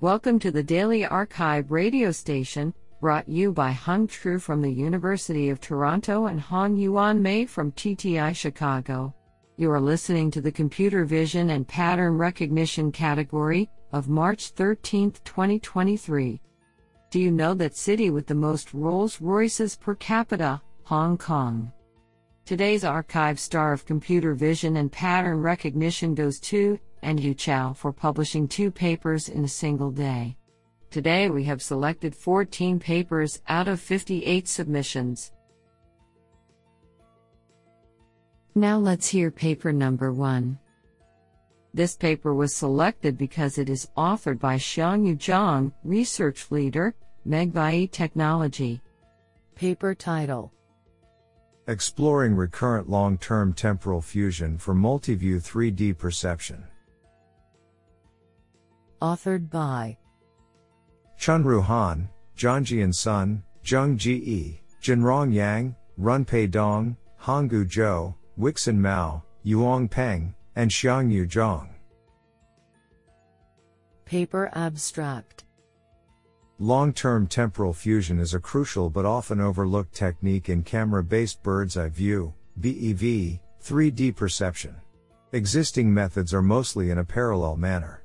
Welcome to the Daily Archive radio station, brought you by Hung Tru from the University of Toronto and Hong Yuan Mei from TTI Chicago. You are listening to the Computer Vision and Pattern Recognition category of March 13, 2023. Do you know that city with the most Rolls Royces per capita, Hong Kong? Today's archive star of computer vision and pattern recognition goes to Anyu Chow for publishing two papers in a single day. Today we have selected 14 papers out of 58 submissions. Now let's hear paper number one. This paper was selected because it is authored by Xiangyu Zhang, research leader, Megvii Technology. Paper title Exploring recurrent long-term temporal fusion for multi-view 3D perception. Authored by Chunru Han, Zhangjian Sun, Zheng Ji, Jinrong Yang, Runpei Dong, Hongyu Zhou, Weixin Mao, Yuong Peng, and Xiangyu Zhang. Paper Abstract Long-term temporal fusion is a crucial but often overlooked technique in camera-based bird's-eye view, BEV, 3D perception. Existing methods are mostly in a parallel manner.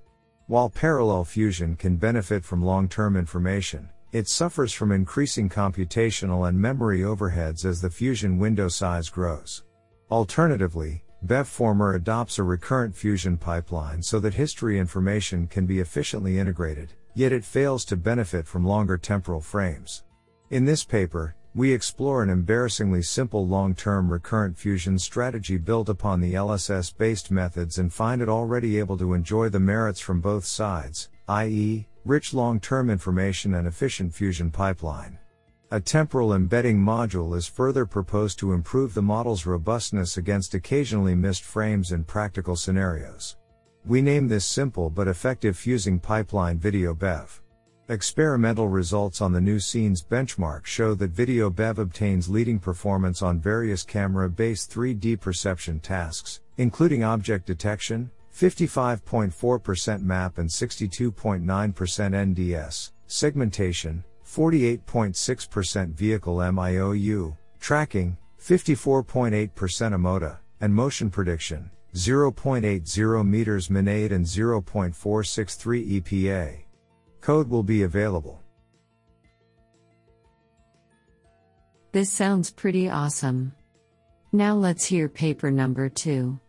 While parallel fusion can benefit from long-term information, it suffers from increasing computational and memory overheads as the fusion window size grows. Alternatively, BEVFormer adopts a recurrent fusion pipeline so that history information can be efficiently integrated, yet it fails to benefit from longer temporal frames. In this paper, we explore an embarrassingly simple long-term recurrent fusion strategy built upon the LSS based methods and find it already able to enjoy the merits from both sides, i.e., rich long-term information and efficient fusion pipeline. A temporal embedding module is further proposed to improve the model's robustness against occasionally missed frames in practical scenarios. We name this simple but effective fusing pipeline VideoBEV. Experimental results on the nuScenes benchmark show that VideoBEV obtains leading performance on various camera based 3D perception tasks, including object detection, 55.4% map and 62.9% NDS, segmentation, 48.6% vehicle mIoU, tracking, 54.8% AMOTA, and motion prediction, 0.80 meters minADE and 0.463 EPA. Code will be available. This sounds pretty awesome. Now let's hear paper number two.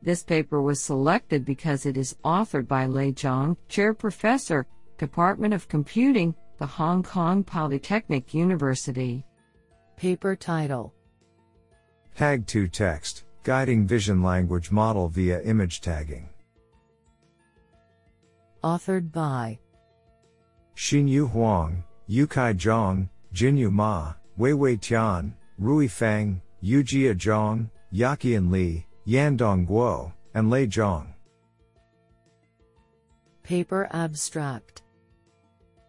This paper was selected because it is authored by Lei Zhang, Chair Professor, Department of Computing, the Hong Kong Polytechnic University. Paper title Tag2Text, guiding vision language model via image tagging. Authored by Xinyu Huang, Yukai Zhang, Jinyu Ma, Weiwei Tian, Rui Feng, Yujia Zhang, Yaqian Li, Yandong Guo, and Lei Zhang. Paper Abstract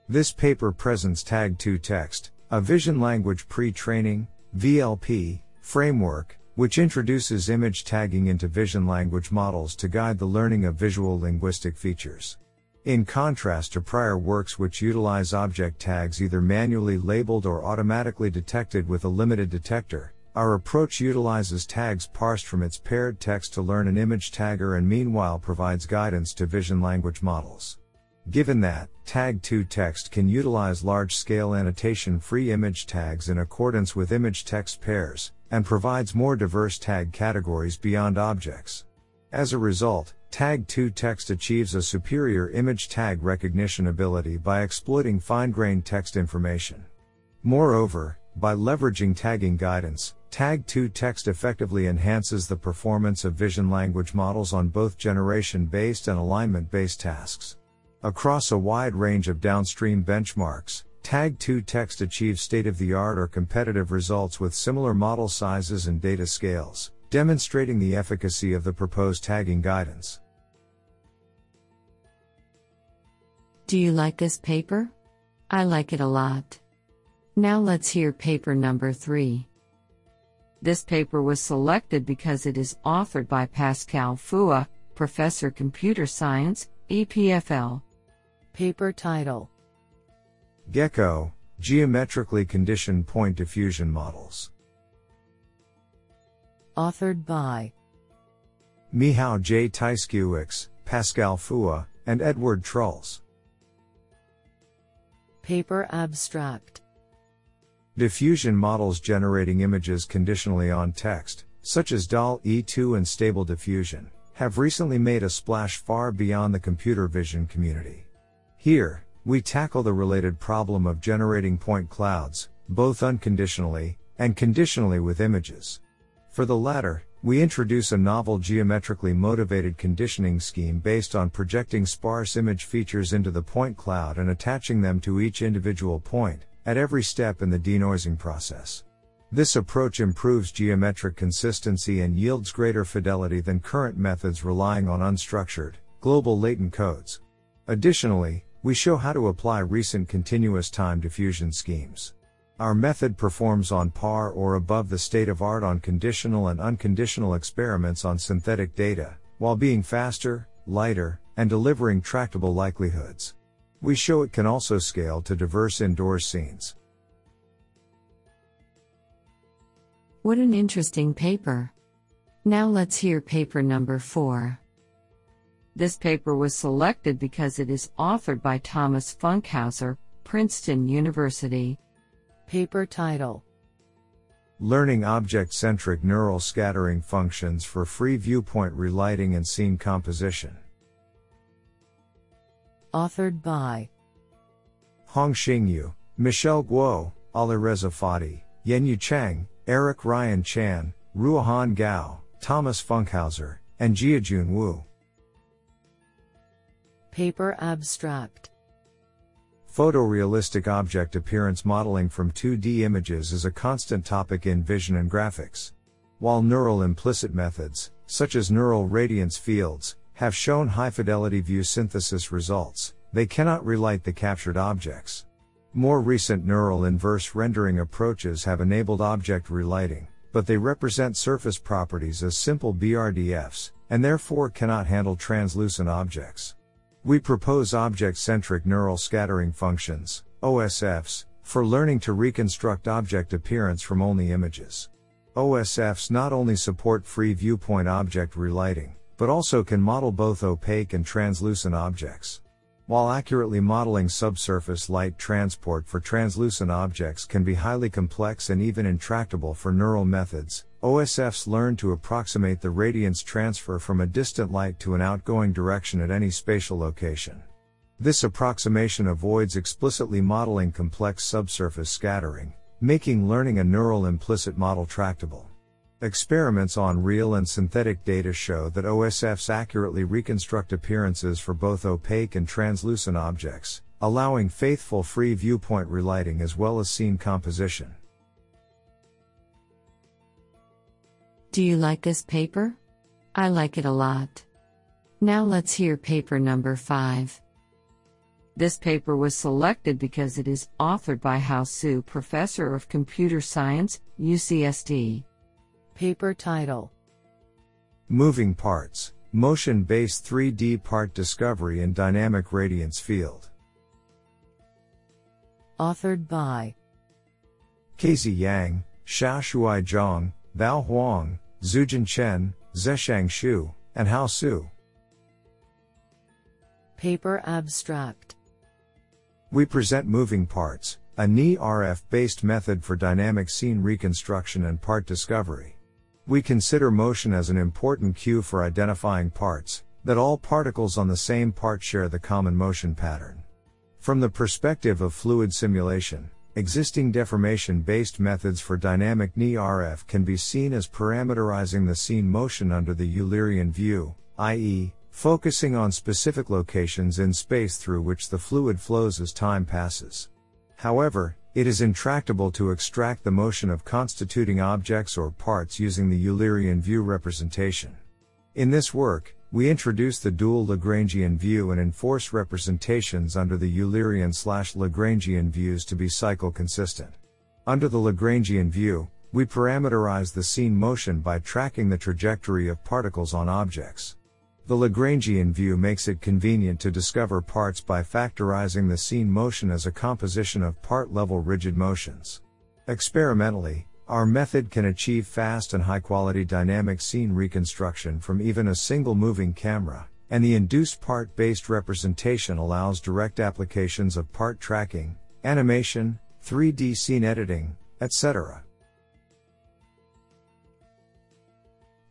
This paper presents Tag2Text, a vision language pre-training, VLP, framework, which introduces image tagging into vision language models to guide the learning of visual linguistic features. In contrast to prior works which utilize object tags either manually labeled or automatically detected with a limited detector, our approach utilizes tags parsed from its paired text to learn an image tagger and meanwhile provides guidance to vision language models. Given that, Tag2Text can utilize large scale annotation free image tags in accordance with image text pairs, and provides more diverse tag categories beyond objects. As a result, Tag2Text achieves a superior image tag recognition ability by exploiting fine grained text information. Moreover, by leveraging tagging guidance, Tag2Text effectively enhances the performance of vision language models on both generation based and alignment based tasks. Across a wide range of downstream benchmarks, Tag2Text achieves state of the art or competitive results with similar model sizes and data scales, demonstrating the efficacy of the proposed tagging guidance. Do you like this paper? I like it a lot. Now let's hear paper number three. This paper was selected because it is authored by Pascal Fua, Professor Computer Science, EPFL. Paper title GECCO, Geometrically Conditioned Point Diffusion Models. Authored by Michał J. Tyszkiewicz, Pascal Fua, and Edward Trulls. Paper abstract Diffusion models generating images conditionally on text, such as DALL-E 2 and Stable Diffusion, have recently made a splash far beyond the computer vision community. Here, we tackle the related problem of generating point clouds, both unconditionally and conditionally with images. For the latter, we introduce a novel geometrically motivated conditioning scheme based on projecting sparse image features into the point cloud and attaching them to each individual point, at every step in the denoising process. This approach improves geometric consistency and yields greater fidelity than current methods relying on unstructured, global latent codes. Additionally, we show how to apply recent continuous time diffusion schemes. Our method performs on par or above the state of art on conditional and unconditional experiments on synthetic data, while being faster, lighter, and delivering tractable likelihoods. We show it can also scale to diverse indoor scenes. What an interesting paper. Now let's hear paper number 4. This paper was selected because it is authored by Thomas Funkhouser, Princeton University. Paper title Learning object centric neural scattering functions for free viewpoint relighting and scene composition. Authored by Hongxing Yu, Michelle Guo, Alireza Fathi, Yenyu Chang, Eric Ryan Chan, Ruohan Gao, Thomas Funkhouser, and Jiajun Wu. Paper abstract Photorealistic object appearance modeling from 2D images is a constant topic in vision and graphics. While neural implicit methods, such as neural radiance fields, have shown high fidelity view synthesis results, they cannot relight the captured objects. More recent neural inverse rendering approaches have enabled object relighting, but they represent surface properties as simple BRDFs, and therefore cannot handle translucent objects. We propose object centric neural scattering functions, OSFs, for learning to reconstruct object appearance from only images. OSFs not only support free viewpoint object relighting, but also can model both opaque and translucent objects. While accurately modeling subsurface light transport for translucent objects can be highly complex and even intractable for neural methods, OSFs learn to approximate the radiance transfer from a distant light to an outgoing direction at any spatial location. This approximation avoids explicitly modeling complex subsurface scattering, making learning a neural implicit model tractable. Experiments on real and synthetic data show that OSFs accurately reconstruct appearances for both opaque and translucent objects, allowing faithful free viewpoint relighting as well as scene composition. Do you like this paper? I like it a lot. Now let's hear paper number 5. This paper was selected because it is authored by Hao Su, Professor of Computer Science, UCSD. Paper title Moving Parts Motion Based 3D Part Discovery in Dynamic Radiance Field. Authored by Casey Yang, Xiaoshuai Zhang, Bao Huang, Zhujin Chen, Zexiang Xu, and Hao Su. Paper abstract We present moving parts, a NeRF based method for dynamic scene reconstruction and part discovery. We consider motion as an important cue for identifying parts, that all particles on the same part share the common motion pattern. From the perspective of fluid simulation, existing deformation based methods for dynamic NeRF can be seen as parameterizing the scene motion under the Eulerian view, i.e., focusing on specific locations in space through which the fluid flows as time passes. However, it is intractable to extract the motion of constituting objects or parts using the Eulerian view representation. In this work, we introduce the dual Lagrangian view and enforce representations under the Eulerian slash Lagrangian views to be cycle consistent. Under the Lagrangian view, we parameterize the scene motion by tracking the trajectory of particles on objects. The Lagrangian view makes it convenient to discover parts by factorizing the scene motion as a composition of part level rigid motions. Experimentally, our method can achieve fast and high quality dynamic scene reconstruction from even a single moving camera, and the induced part based representation allows direct applications of part tracking, animation, 3D scene editing, etc.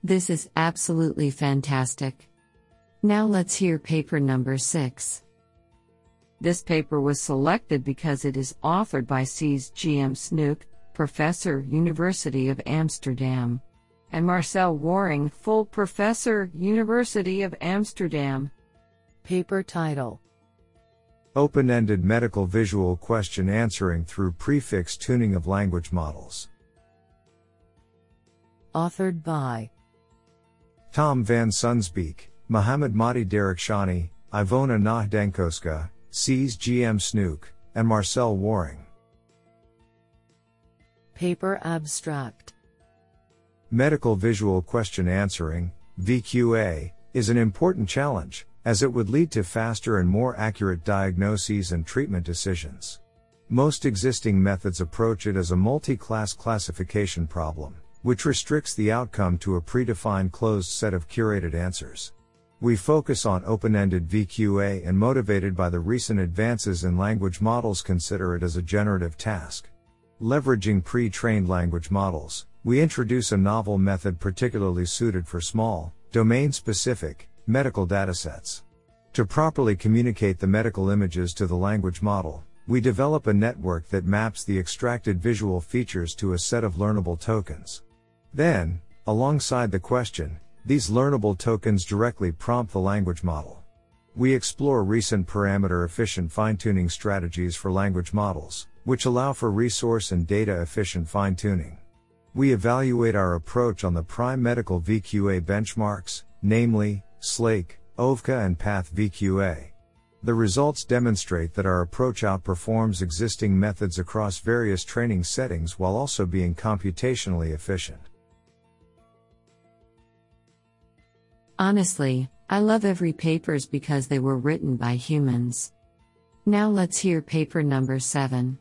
This is absolutely fantastic. Now let's hear paper number 6. This paper was selected because it is authored by Cees GM Snoek, Professor, University of Amsterdam, and Marcel Worring, Full Professor, University of Amsterdam. Paper title Open ended medical visual question answering through prefix tuning of language models. Authored by Tom van Sonsbeek, Mohammed Mahdi Derakhshani, Ivona Najdenkoska, Cees GM Snoek, and Marcel Worring. Paper abstract Medical visual question answering, VQA, is an important challenge, as it would lead to faster and more accurate diagnoses and treatment decisions. Most existing methods approach it as a multi class classification problem, which restricts the outcome to a predefined closed set of curated answers. We focus on open ended VQA and motivated by the recent advances in language models consider it as a generative task. Leveraging pre trained language models, we introduce a novel method particularly suited for small, domain specific, medical datasets. To properly communicate the medical images to the language model, we develop a network that maps the extracted visual features to a set of learnable tokens. Then, alongside the question, these learnable tokens directly prompt the language model. We explore recent parameter efficient fine tuning strategies for language models, which allow for resource and data efficient fine tuning. We evaluate our approach on the prime medical VQA benchmarks, namely, SLAKE, OVQA and PathVQA. The results demonstrate that our approach outperforms existing methods across various training settings while also being computationally efficient. Honestly, I love every papers because they were written by humans. Now let's hear paper number 7.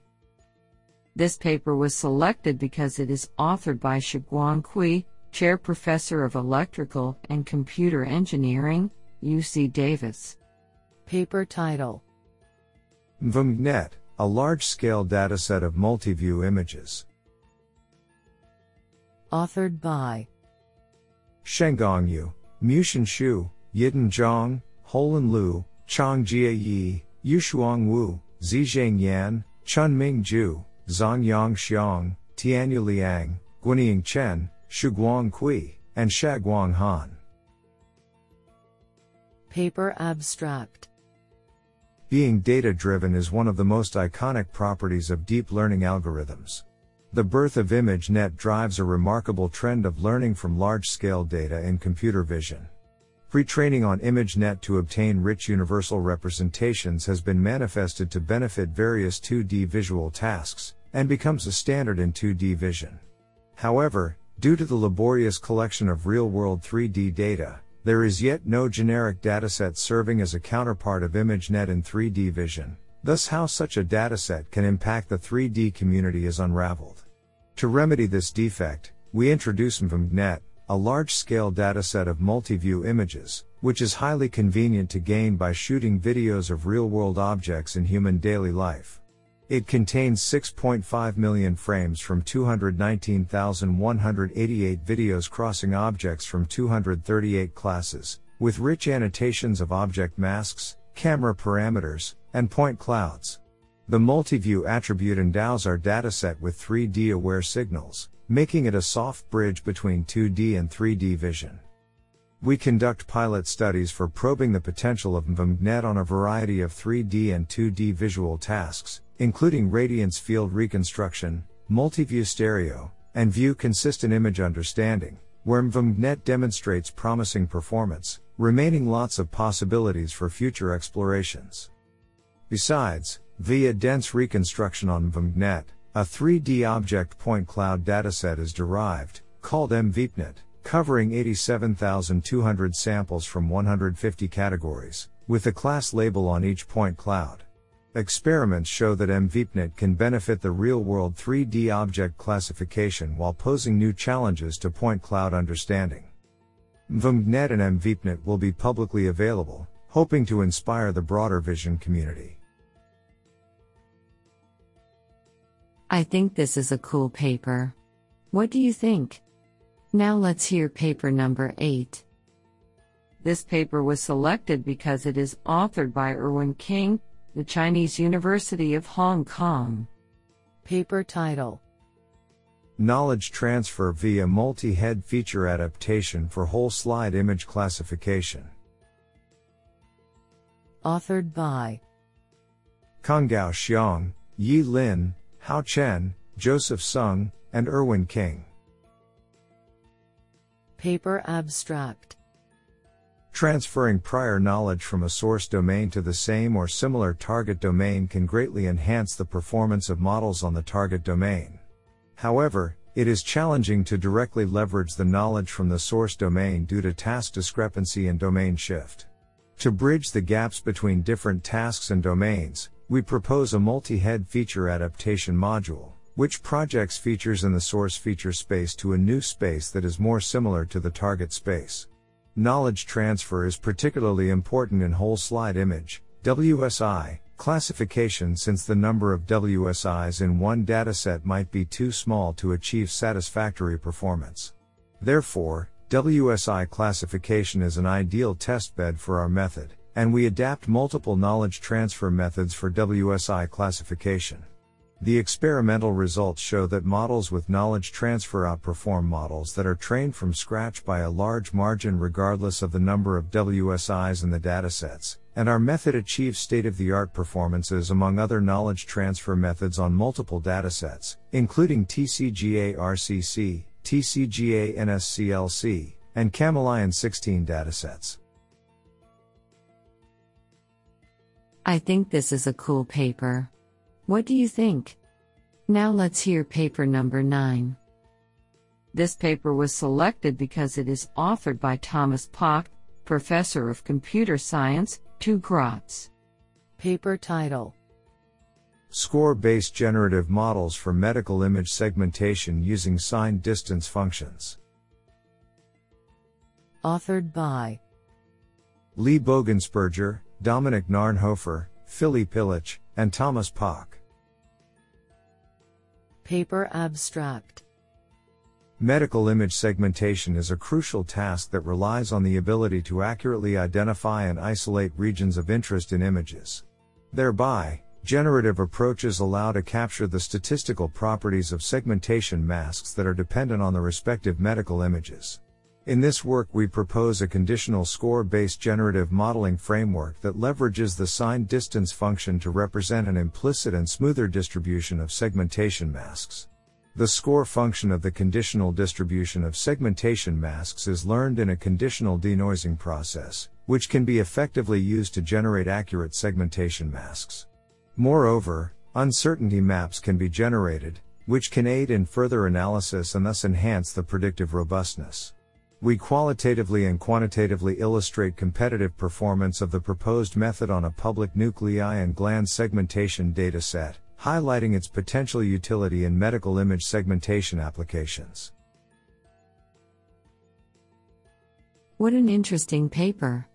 This paper was selected because it is authored by Shuguang Cui, Chair Professor of Electrical and Computer Engineering, UC Davis. Paper title MVImgNet, a large scale dataset of multi-view images. Authored by Shengong Yu, Muxian Xu, Yiden Zhang, Holan Lu, Chang Jie Yi, Yushuang Wu, Zizheng Yan, Chunming Zhu, Zongyang Xiang, Tianyu Liang, Guanying Chen, Shuguang Cui, and Xiaoguang Han. Paper abstract Being data driven is one of the most iconic properties of deep learning algorithms. The birth of ImageNet drives a remarkable trend of learning from large scale data in computer vision. Pre-training on ImageNet to obtain rich universal representations has been manifested to benefit various 2D visual tasks, and becomes a standard in 2D vision. However, due to the laborious collection of real-world 3D data, there is yet no generic dataset serving as a counterpart of ImageNet in 3D vision, thus how such a dataset can impact the 3D community is unraveled. To remedy this defect, we introduce MVImgNet, a large-scale dataset of multi-view images, which is highly convenient to gain by shooting videos of real-world objects in human daily life. It contains 6.5 million frames from 219,188 videos crossing objects from 238 classes, with rich annotations of object masks, camera parameters, and point clouds. The multi-view attribute endows our dataset with 3D aware signals, making it a soft bridge between 2D and 3D vision. We conduct pilot studies for probing the potential of MVImgNet on a variety of 3D and 2D visual tasks, including radiance field reconstruction, multi-view stereo, and view consistent image understanding, where MVImgNet demonstrates promising performance, remaining lots of possibilities for future explorations. Besides, via dense reconstruction on MVImgNet, a 3D object point cloud dataset is derived, called MVPNet, covering 87,200 samples from 150 categories, with the class label on each point cloud. Experiments show that MVPNet can benefit the real-world 3D object classification while posing new challenges to point cloud understanding. MVImgNet and MVPNet will be publicly available, hoping to inspire the broader vision community. I think this is a cool paper. What do you think? Now let's hear paper number 8. This paper was selected because it is authored by Irwin King, the Chinese University of Hong Kong. Paper title Knowledge Transfer via Multi Head Feature Adaptation for Whole Slide Image Classification. Authored by Conghao Xiong, Yi Lin, Hao Chen, Joseph Sung, and Irwin King. Paper abstract Transferring prior knowledge from a source domain to the same or similar target domain can greatly enhance the performance of models on the target domain. However, it is challenging to directly leverage the knowledge from the source domain due to task discrepancy and domain shift. To bridge the gaps between different tasks and domains, we propose a multi-head feature adaptation module, which projects features in the source feature space to a new space that is more similar to the target space. Knowledge transfer is particularly important in whole slide image, WSI, classification since the number of WSIs in one dataset might be too small to achieve satisfactory performance. Therefore, WSI classification is an ideal testbed for our method, and we adapt multiple knowledge transfer methods for WSI classification. The experimental results show that models with knowledge transfer outperform models that are trained from scratch by a large margin regardless of the number of WSIs in the datasets, and our method achieves state of the art performances among other knowledge transfer methods on multiple datasets, including TCGA RCC, TCGA NSCLC, and Camelyon 16 datasets. I think this is a cool paper. What do you think? Now let's hear paper number 9. This paper was selected because it is authored by Thomas Pock, Professor of Computer Science, TU Graz. Paper title Score based generative models for medical image segmentation using signed distance functions. Authored by Lee Bogensperger, Dominic Narnhofer, Philippe Illich, and Thomas Pock. Paper abstract Medical image segmentation is a crucial task that relies on the ability to accurately identify and isolate regions of interest in images. Thereby, generative approaches allow to capture the statistical properties of segmentation masks that are dependent on the respective medical images. In this work, we propose a conditional score based generative modeling framework that leverages the signed distance function to represent an implicit and smoother distribution of segmentation masks. The score function of the conditional distribution of segmentation masks is learned in a conditional denoising process, which can be effectively used to generate accurate segmentation masks. Moreover, uncertainty maps can be generated, which can aid in further analysis and thus enhance the predictive robustness. We qualitatively and quantitatively illustrate competitive performance of the proposed method on a public nuclei and gland segmentation dataset, highlighting its potential utility in medical image segmentation applications. What an interesting paper.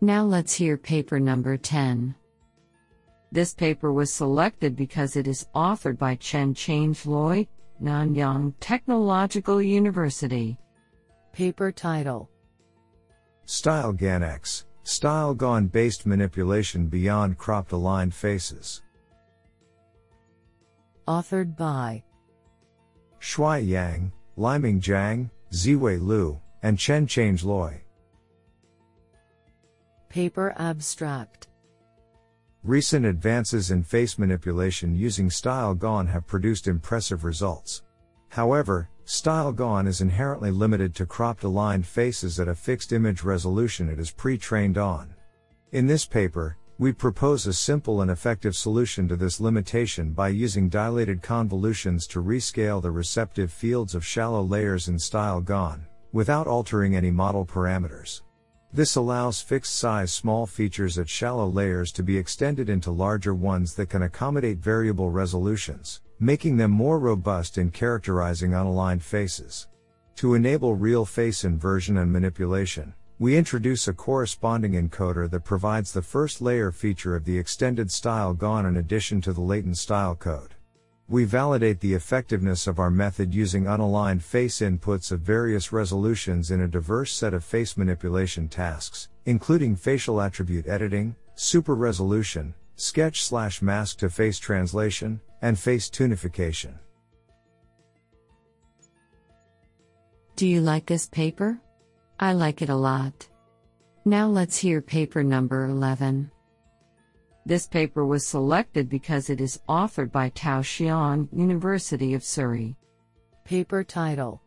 Now let's hear paper number 10. This paper was selected because it is authored by Chen Change Loy, Nanyang Technological University. Paper title Style X, StyleGAN based manipulation beyond cropped aligned faces. Authored by Shuai Yang, Liming Zhang, Ziwei Liu, and Chen Change Loy. Paper abstract Recent advances in face manipulation using StyleGAN have produced impressive results. However, StyleGAN is inherently limited to cropped aligned faces at a fixed image resolution it is pre-trained on. In this paper, we propose a simple and effective solution to this limitation by using dilated convolutions to rescale the receptive fields of shallow layers in StyleGAN, without altering any model parameters. This allows fixed size small features at shallow layers to be extended into larger ones that can accommodate variable resolutions, making them more robust in characterizing unaligned faces. To enable real face inversion and manipulation, we introduce a corresponding encoder that provides the first layer feature of the extended StyleGAN in addition to the latent style code. We validate the effectiveness of our method using unaligned face inputs of various resolutions in a diverse set of face manipulation tasks, including facial attribute editing, super resolution, sketch slash mask to face translation, and face toonification. Do you like this paper? I like it a lot. Now let's hear paper number 11. This paper was selected because it is authored by Tao Xiang, University of Surrey. Paper title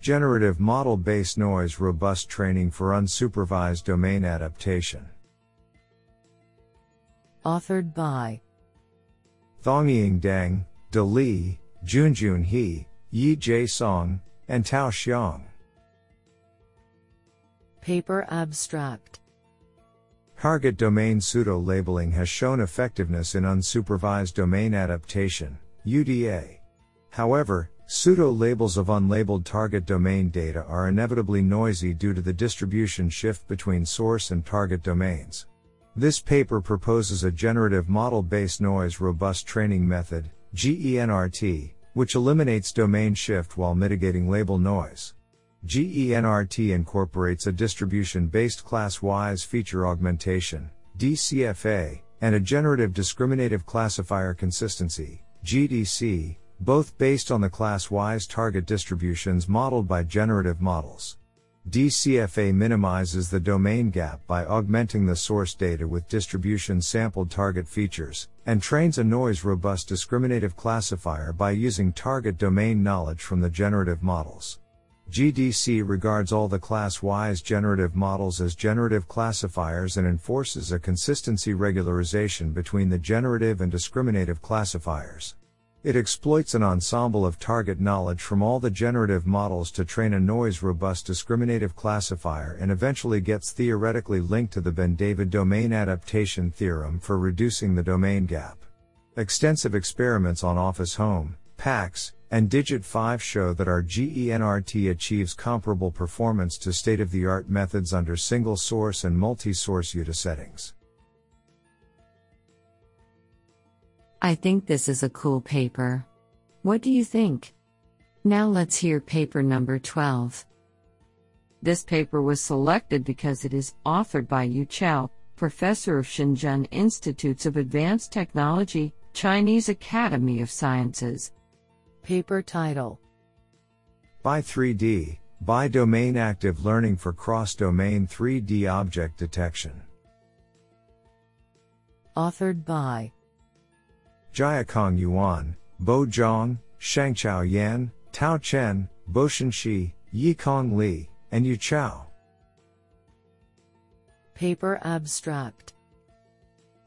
Generative Model Based Noise Robust Training for Unsupervised Domain Adaptation. Authored by Zhongying Deng, De Li, Junjun He, Yi Jie Song, and Tao Xiang. Paper abstract Target domain pseudo labeling has shown effectiveness in unsupervised domain adaptation, UDA. However, pseudo labels of unlabeled target domain data are inevitably noisy due to the distribution shift between source and target domains. This paper proposes a generative model based noise robust training method, GENRT, which eliminates domain shift while mitigating label noise. GENRT incorporates a distribution based class wise feature augmentation, DCFA, and a generative discriminative classifier consistency, GDC, both based on the class wise target distributions modeled by generative models. DCFA minimizes the domain gap by augmenting the source data with distribution sampled target features, and trains a noise robust discriminative classifier by using target domain knowledge from the generative models. GDC regards all the class-wise generative models as generative classifiers and enforces a consistency regularization between the generative and discriminative classifiers. It exploits an ensemble of target knowledge from all the generative models to train a noise robust discriminative classifier and eventually gets theoretically linked to the Ben David domain adaptation theorem for reducing the domain gap. Extensive experiments on Office Home, PACS, and Digit 5 show that our GENRT achieves comparable performance to state of the art methods under single source and multi source UDA settings. I think this is a cool paper. What do you think? Now let's hear paper number 12. This paper was selected because it is authored by Yu Qiao, professor of Shenzhen Institutes of Advanced Technology, Chinese Academy of Sciences. Paper title Bi3D, by domain active learning for cross domain 3D object detection. Authored by Jiakang Yuan, Bo Zhang, Xiangchao Yan, Tao Chen, Boshan Shi, Yikang Li, and Yu Qiao. Paper abstract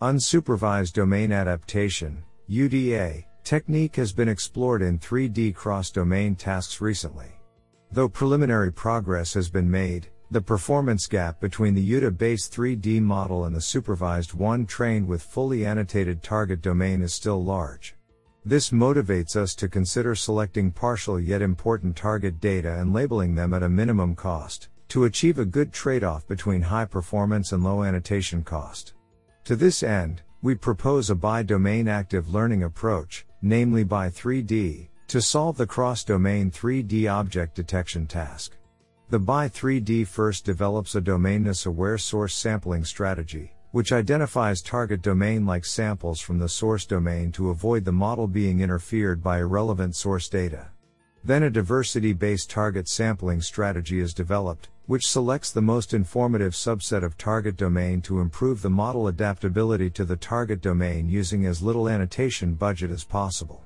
Unsupervised domain adaptation, UDA, technique has been explored in 3D cross-domain tasks recently. Though preliminary progress has been made, the performance gap between the UDA-based 3D model and the supervised one trained with fully annotated target domain is still large. This motivates us to consider selecting partial yet important target data and labeling them at a minimum cost, to achieve a good trade-off between high performance and low annotation cost. To this end, we propose a bi-domain active learning approach, namely Bi3D, to solve the cross-domain 3D object detection task. The Bi3D first develops a domainness aware source sampling strategy, which identifies target domain like samples from the source domain to avoid the model being interfered by irrelevant source data. Then a diversity based target sampling strategy is developed, which selects the most informative subset of target domain to improve the model adaptability to the target domain using as little annotation budget as possible.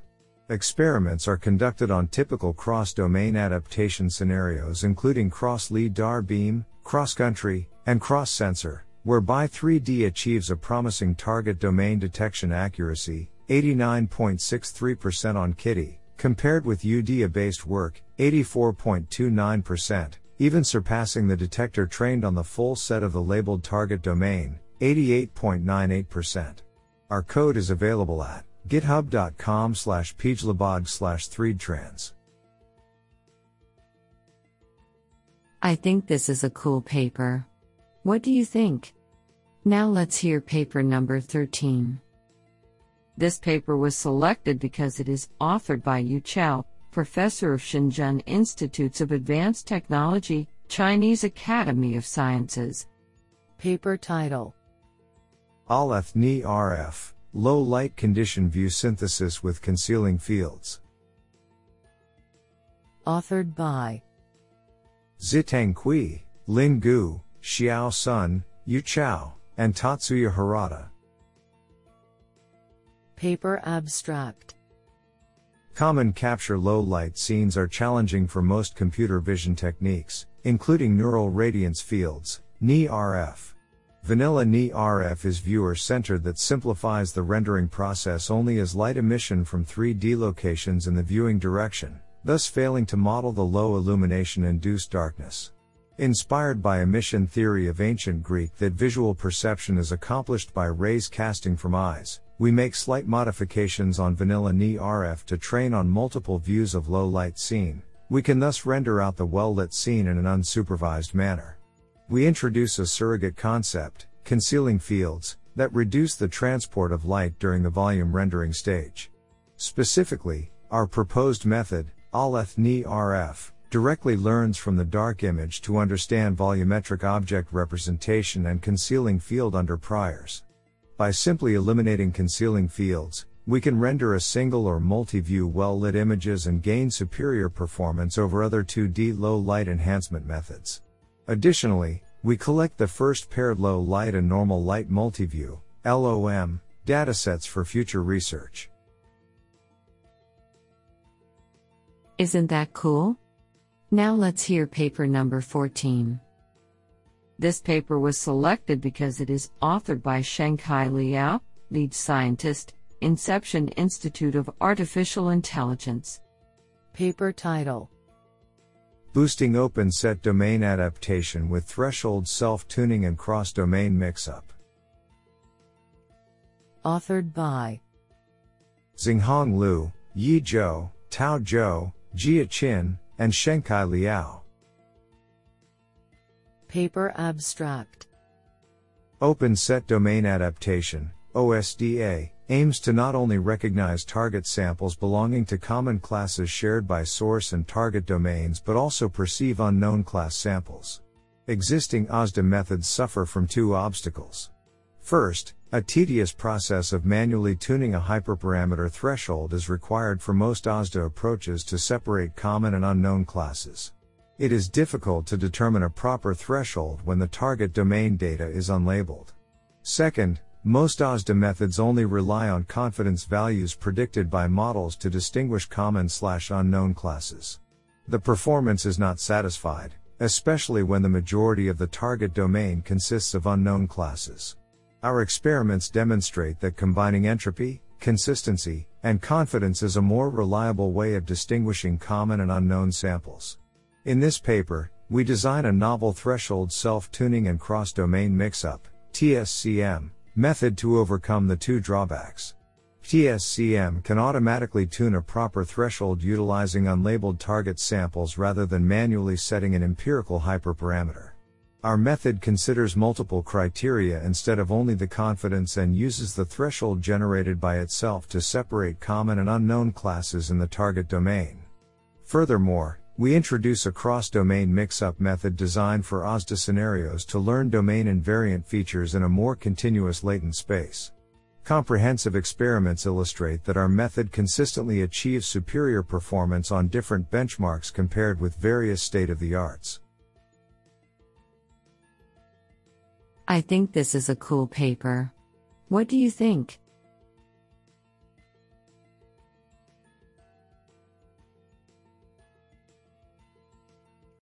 Experiments are conducted on typical cross domain adaptation scenarios, including cross lidar beam, cross country, and cross sensor, where Bi3D achieves a promising target domain detection accuracy, 89.63% on KITTI, compared with UDA based work, 84.29%, even surpassing the detector trained on the full set of the labeled target domain, 88.98%. Our code is available at github.com slash pejlabog slash 3DTrans. I think this is a cool paper. What do you think? Now let's hear paper number 13. This paper was selected because it is authored by Yu Qiao, professor of Shenzhen Institutes of Advanced Technology, Chinese Academy of Sciences. Paper title Aleth-NeRF, Low Light Condition View Synthesis with Concealing Fields. Authored by Ziteng Cui, Lin Gu, Xiao Sun, Yu Qiao, and Tatsuya Harada. Paper Abstract Common capture low light scenes are challenging for most computer vision techniques, including neural radiance fields, NeRF. Vanilla NeRF is viewer centered that simplifies the rendering process only as light emission from 3D locations in the viewing direction, thus failing to model the low illumination induced darkness. Inspired by emission theory of ancient Greek that visual perception is accomplished by rays casting from eyes, we make slight modifications on vanilla NeRF to train on multiple views of low light scene. We can thus render out the well lit scene in an unsupervised manner. We introduce a surrogate concept, concealing fields, that reduce the transport of light during the volume rendering stage. Specifically, our proposed method, Aleth-NeRF, directly learns from the dark image to understand volumetric object representation and concealing field under priors. By simply eliminating concealing fields, we can render a single or multi-view well-lit images and gain superior performance over other 2D low light enhancement methods. Additionally, we collect the first paired low light and normal light multi-view LOM datasets for future research. Isn't that cool? Now let's hear paper number 14. This paper was selected because it is authored by Shengcai Liao, lead scientist, Inception Institute of Artificial Intelligence. Paper title Boosting open set domain adaptation with threshold self tuning and cross domain mix up. Authored by Xinghong Liu, Yi Zhou, Tao Zhou, Jia Qin, and Shengcai Liao. Paper Abstract Open Set Domain Adaptation, OSDA, aims to not only recognize target samples belonging to common classes shared by source and target domains but also perceive unknown class samples. Existing OSDA methods suffer from two obstacles. First, a tedious process of manually tuning a hyperparameter threshold is required for most OSDA approaches to separate common and unknown classes. It is difficult to determine a proper threshold when the target domain data is unlabeled. Second, most OSDA methods only rely on confidence values predicted by models to distinguish common slash unknown classes. The performance is not satisfied, especially when the majority of the target domain consists of unknown classes. Our experiments demonstrate that combining entropy, consistency, and confidence is a more reliable way of distinguishing common and unknown samples. In this paper, we design a novel threshold self-tuning and cross-domain mix-up, TSCM, method to overcome the two drawbacks. TSCM can automatically tune a proper threshold utilizing unlabeled target samples rather than manually setting an empirical hyperparameter. Our method considers multiple criteria instead of only the confidence and uses the threshold generated by itself to separate common and unknown classes in the target domain. Furthermore, we introduce a cross-domain mix-up method designed for OSDA scenarios to learn domain invariant features in a more continuous latent space. Comprehensive experiments illustrate that our method consistently achieves superior performance on different benchmarks compared with various state-of-the-arts. I think this is a cool paper. What do you think?